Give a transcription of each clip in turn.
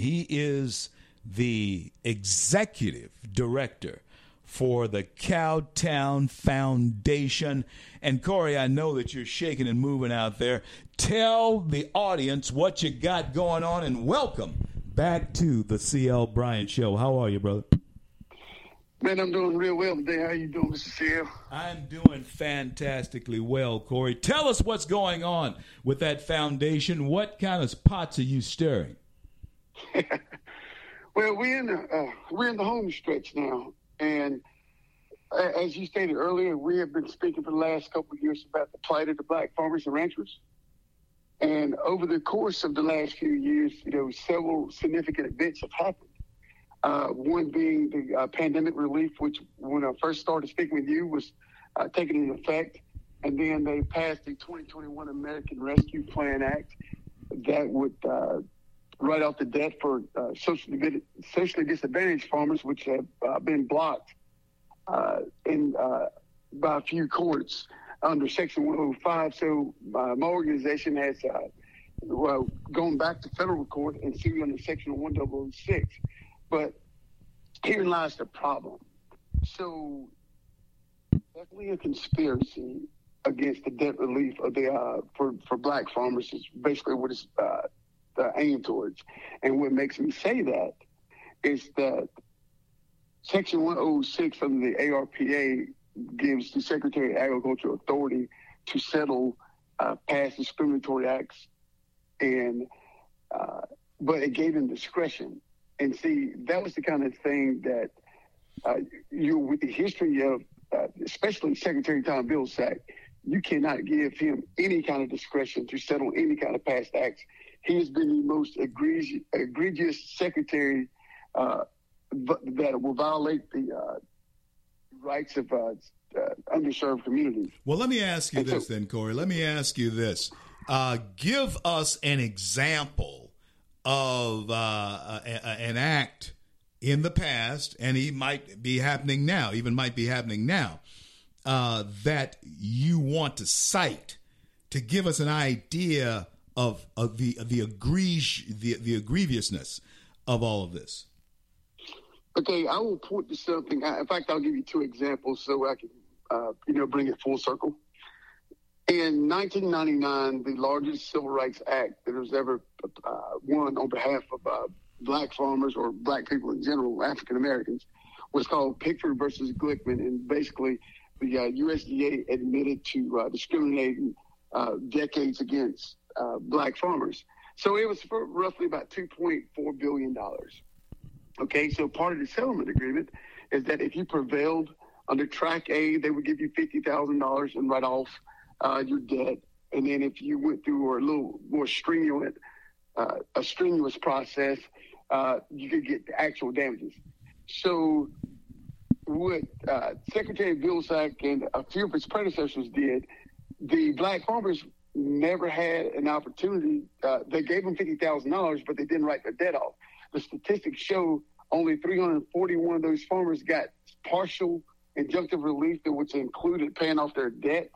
He is the executive director for the Cowtown Foundation. And Corey, I know that you're shaking and moving out there. Tell the audience what you got going on and welcome back to the CL Bryant Show. How are you, brother? Man, I'm doing real well today. How you doing, Mr. CL? I'm doing fantastically well, Corey. Tell us what's going on with that foundation. What kind of pots are you stirring? well, we're in the uh, we're in the home stretch now, and as you stated earlier, we have been speaking for the last couple of years about the plight of the black farmers and ranchers. And over the course of the last few years, you know, several significant events have happened. Uh, one being the uh, pandemic relief, which when I first started speaking with you was uh, taking into effect. And then they passed the 2021 American Rescue Plan Act that would uh, write off the debt for uh, socially, socially disadvantaged farmers, which have uh, been blocked uh, in uh, by a few courts under Section 105. So uh, my organization has well gone back to federal court and sued under Section 1006. But here lies the problem. So definitely a conspiracy against the debt relief of the uh, for for black farmers is basically what it's uh, aimed towards. And what makes me say that is that Section 106 of the ARPA gives the Secretary of Agriculture authority to settle uh, past discriminatory acts, and uh, but it gave him discretion. And see, that was the kind of thing that uh, you, with the history of, uh, especially Secretary Tom Vilsack, you cannot give him any kind of discretion to settle any kind of past acts. He has been the most egregious, egregious secretary uh, that will violate the uh, rights of uh, uh, underserved communities. Well, let me ask you and this so, then, Corey. Let me ask you this. Uh, give us an example of uh, a, a, an act in the past, and he might be happening now, even might be happening now, uh, that you want to cite to give us an idea of, of the the, egregious, the the egregiousness of all of this. Okay, I will point to something. In fact, I'll give you two examples so I can, uh, you know, bring it full circle. In 1999, the largest civil rights act that was ever uh, won on behalf of uh, black farmers or black people in general, African Americans, was called Pigford versus Glickman, and basically the USDA uh, admitted to uh, discriminating uh, decades against black farmers. So it was for roughly about 2.4 billion dollars. Okay, so part of the settlement agreement is that if you prevailed under track A, they would give you fifty thousand dollars and write off uh, your debt. And then if you went through a little more strenuous, uh, a strenuous process, uh, you could get actual damages. So what uh, Secretary Vilsack and a few of his predecessors did, the black farmers never had an opportunity. Uh, they gave them fifty thousand dollars, but they didn't write the debt off. The statistics show only 341 of those farmers got partial injunctive relief, which included paying off their debt,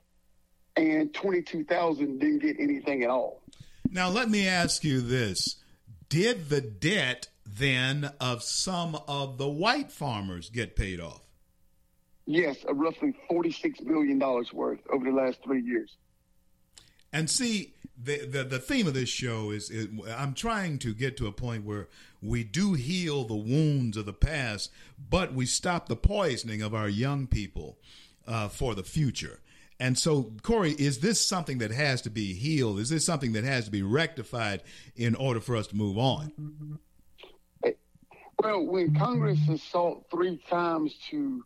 and 22,000 didn't get anything at all. Now, let me ask you this Did the debt then of some of the white farmers get paid off? Yes, roughly $46 million worth over the last three years. And see, the, the, the theme of this show is, is I'm trying to get to a point where we do heal the wounds of the past, but we stop the poisoning of our young people uh, for the future. And so, Corey, is this something that has to be healed? Is this something that has to be rectified in order for us to move on? Well, when Congress has sought three times to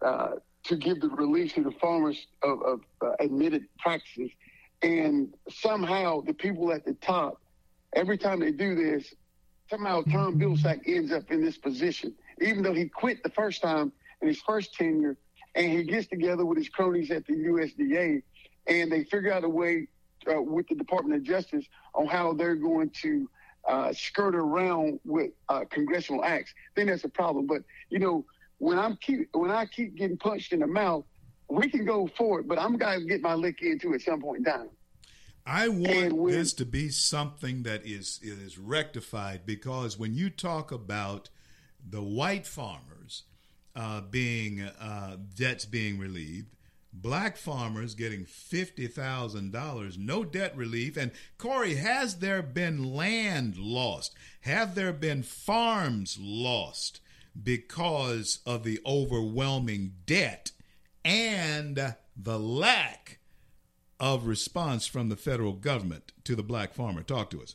uh, to give the release to the farmers of, of uh, admitted practices, and somehow the people at the top, every time they do this, somehow Tom Vilsack ends up in this position, even though he quit the first time in his first tenure, and he gets together with his cronies at the USDA, and they figure out a way uh, with the Department of Justice on how they're going to uh, skirt around with uh, congressional acts. Then that's a problem. But you know, when I'm keep when I keep getting punched in the mouth, we can go forward, but I'm going to get my lick into at some point in time. I want when, this to be something that is is rectified because when you talk about the white farmers uh, being uh, debts being relieved, black farmers getting fifty thousand dollars, no debt relief, and Corey, has there been land lost? Have there been farms lost because of the overwhelming debt and the lack of response from the federal government to the black farmer. Talk to us.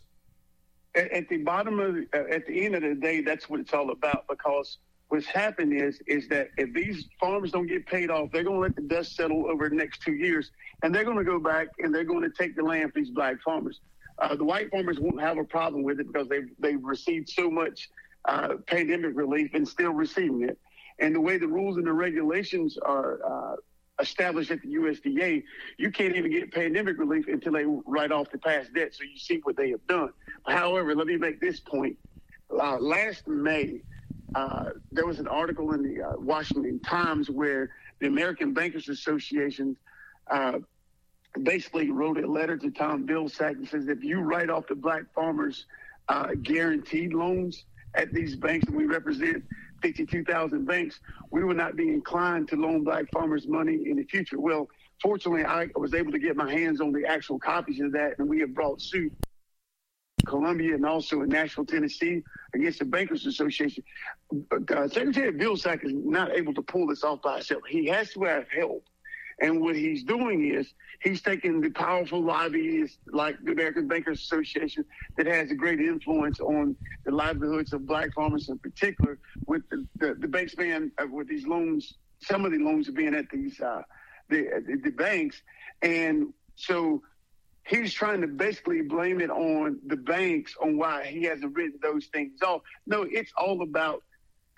At, at the bottom of, uh, at the end of the day, that's what it's all about. Because what's happened is, is that if these farmers don't get paid off, they're going to let the dust settle over the next two years, and they're going to go back and they're going to take the land from these black farmers. Uh, the white farmers won't have a problem with it because they've they've received so much uh, pandemic relief and still receiving it. And the way the rules and the regulations are uh, established at the USDA, you can't even get pandemic relief until they write off the past debt. So you see what they have done. However, let me make this point. Uh, last May, uh, there was an article in the uh, Washington Times where the American Bankers Association uh, basically wrote a letter to Tom Vilsack and says if you write off the black farmers uh, guaranteed loans at these banks that we represent, 52,000 banks, we would not be inclined to loan black farmers money in the future. Well, fortunately, I was able to get my hands on the actual copies of that, and we have brought suit Columbia and also in Nashville, Tennessee, against the Bankers Association. Uh, Secretary Vilsack is not able to pull this off by himself. He has to have help. And what he's doing is he's taking the powerful lobbyists like the American Bankers Association that has a great influence on the livelihoods of black farmers in particular with the, the, the banks being uh, with these loans, some of the loans are being at these, uh, the, the, the banks. And so he's trying to basically blame it on the banks on why he hasn't written those things off. No, it's all about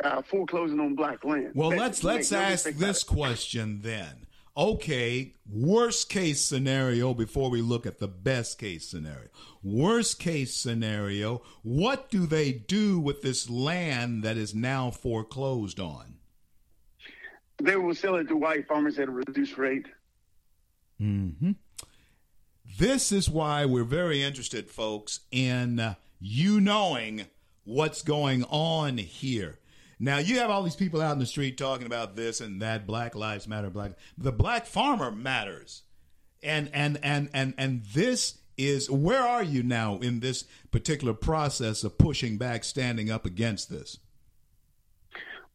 uh, foreclosing on black land. Well, let's let's ask this question then okay, worst case scenario before we look at the best case scenario. Worst case scenario, what do they do with this land that is now foreclosed on? They will sell it to white farmers at a reduced rate. hmm This is why we're very interested, folks, in uh, you knowing what's going on here. Now you have all these people out in the street talking about this and that. Black lives matter. Black the black farmer matters, and and and and and this is where are you now in this particular process of pushing back, standing up against this?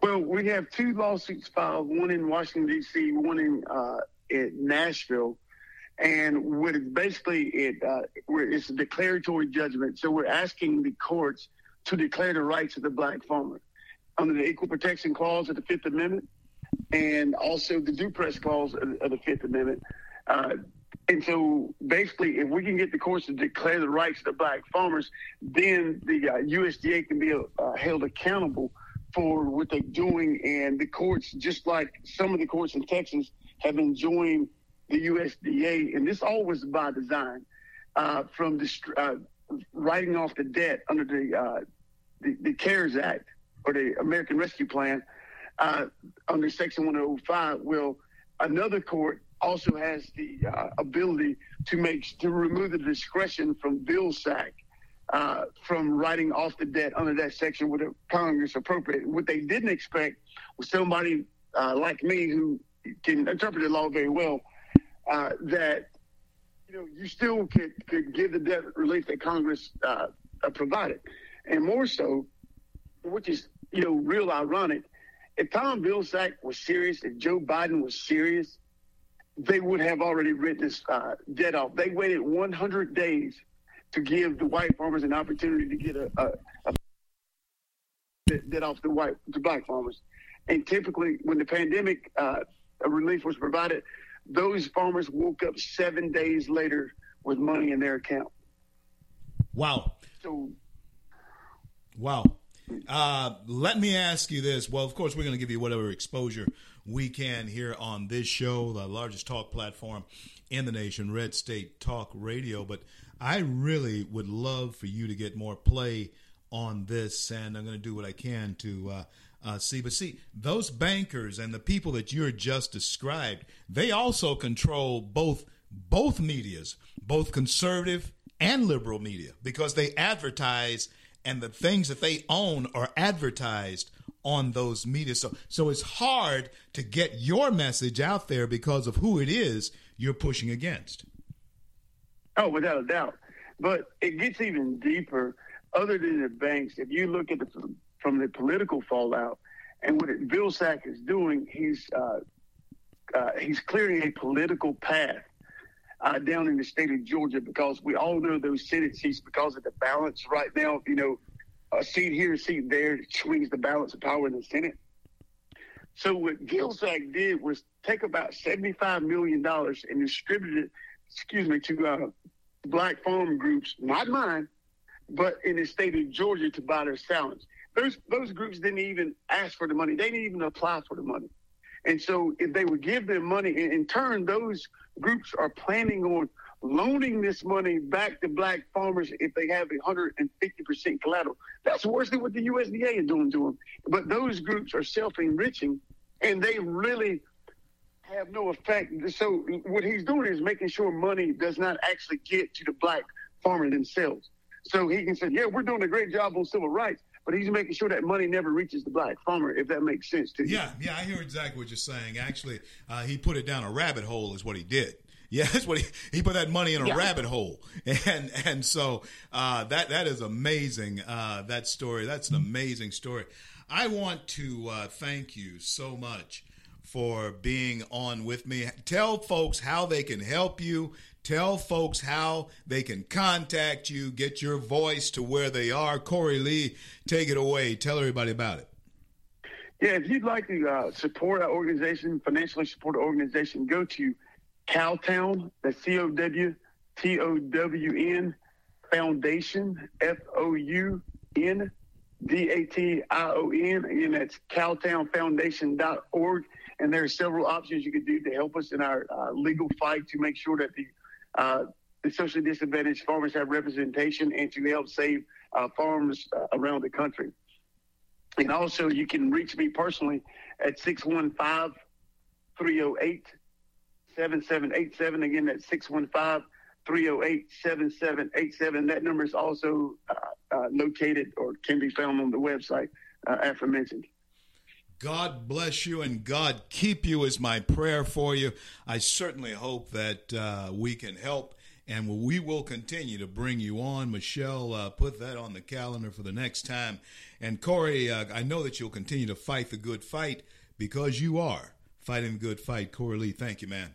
Well, we have two lawsuits filed, one in Washington D.C., one in uh, in Nashville, and what it's basically it uh, it's a declaratory judgment. So we're asking the courts to declare the rights of the black farmer under the Equal Protection Clause of the Fifth Amendment and also the Due Process Clause of, of the Fifth Amendment. Uh, and so basically, if we can get the courts to declare the rights of the black farmers, then the uh, USDA can be uh, held accountable for what they're doing. And the courts, just like some of the courts in Texas, have been joining the USDA. And this all was by design uh, from the, uh, writing off the debt under the, uh, the, the CARES Act or the American Rescue Plan uh, under Section 105 will another court also has the uh, ability to make to remove the discretion from Vilsack uh, from writing off the debt under that section with Congress appropriate. What they didn't expect was somebody uh, like me who can interpret the law very well uh, that you know you still could, could give the debt relief that Congress uh, provided, and more so, which is you know, real ironic. If Tom Vilsack was serious, if Joe Biden was serious, they would have already written this uh, debt off. They waited 100 days to give the white farmers an opportunity to get a, a, a debt off the white the black farmers. And typically, when the pandemic uh, relief was provided, those farmers woke up seven days later with money in their account. Wow. So, wow. Uh, let me ask you this. Well, of course, we're going to give you whatever exposure we can here on this show, the largest talk platform in the nation, Red State Talk Radio. But I really would love for you to get more play on this, and I'm going to do what I can to uh, uh, see. But see, those bankers and the people that you're just described, they also control both both medias, both conservative and liberal media, because they advertise and the things that they own are advertised on those media. So, so it's hard to get your message out there because of who it is you're pushing against. Oh, without a doubt. But it gets even deeper. Other than the banks, if you look at the from the political fallout and what it, Sack is doing, he's uh, uh, he's clearing a political path uh, down in the state of Georgia because we all know those Senate seats because of the balance right now. You know, a seat here, a seat there swings the balance of power in the Senate. So what Vilsack did was take about seventy-five million dollars and distribute it, excuse me, to uh, black farm groups, not mine, but in the state of Georgia to buy their salads. Those those groups didn't even ask for the money. They didn't even apply for the money. And so if they would give them money, in, in turn, those groups are planning on loaning this money back to black farmers if they have 150% collateral. That's worse than what the USDA is doing to them. But those groups are self-enriching, and they really have no effect. So what he's doing is making sure money does not actually get to the black farmer themselves. So he can say, yeah, we're doing a great job on civil rights, but he's making sure that money never reaches the black farmer, if that makes sense to you. Yeah, yeah, I hear exactly what you're saying. Actually, uh, he put it down a rabbit hole, is what he did. Yeah, that's what he, he put that money in a yeah. rabbit hole, and and so uh, that that is amazing. Uh, that story, that's an amazing story. I want to uh, thank you so much for being on with me. Tell folks how they can help you. Tell folks how they can contact you, get your voice to where they are. Corey Lea, take it away. Tell everybody about it. Yeah, if you'd like to uh, support our organization, financially support our organization, go to Cowtown, that's C O W T O W N Foundation, F O U N D A T I O N. Again, that's cowtownfoundation.org. And there are several options you can do to help us in our uh, legal fight to make sure that the uh, the socially disadvantaged farmers have representation and to help save uh, farms uh, around the country. And also, you can reach me personally at 615 308 7787. Again, that's 615 308 7787. That number is also uh, uh, located or can be found on the website uh, aforementioned. God bless you and God keep you is my prayer for you. I certainly hope that uh, we can help and we will continue to bring you on. Michelle, uh, put that on the calendar for the next time. And Corey, uh, I know that you'll continue to fight the good fight because you are fighting the good fight. Corey Lea, thank you, man.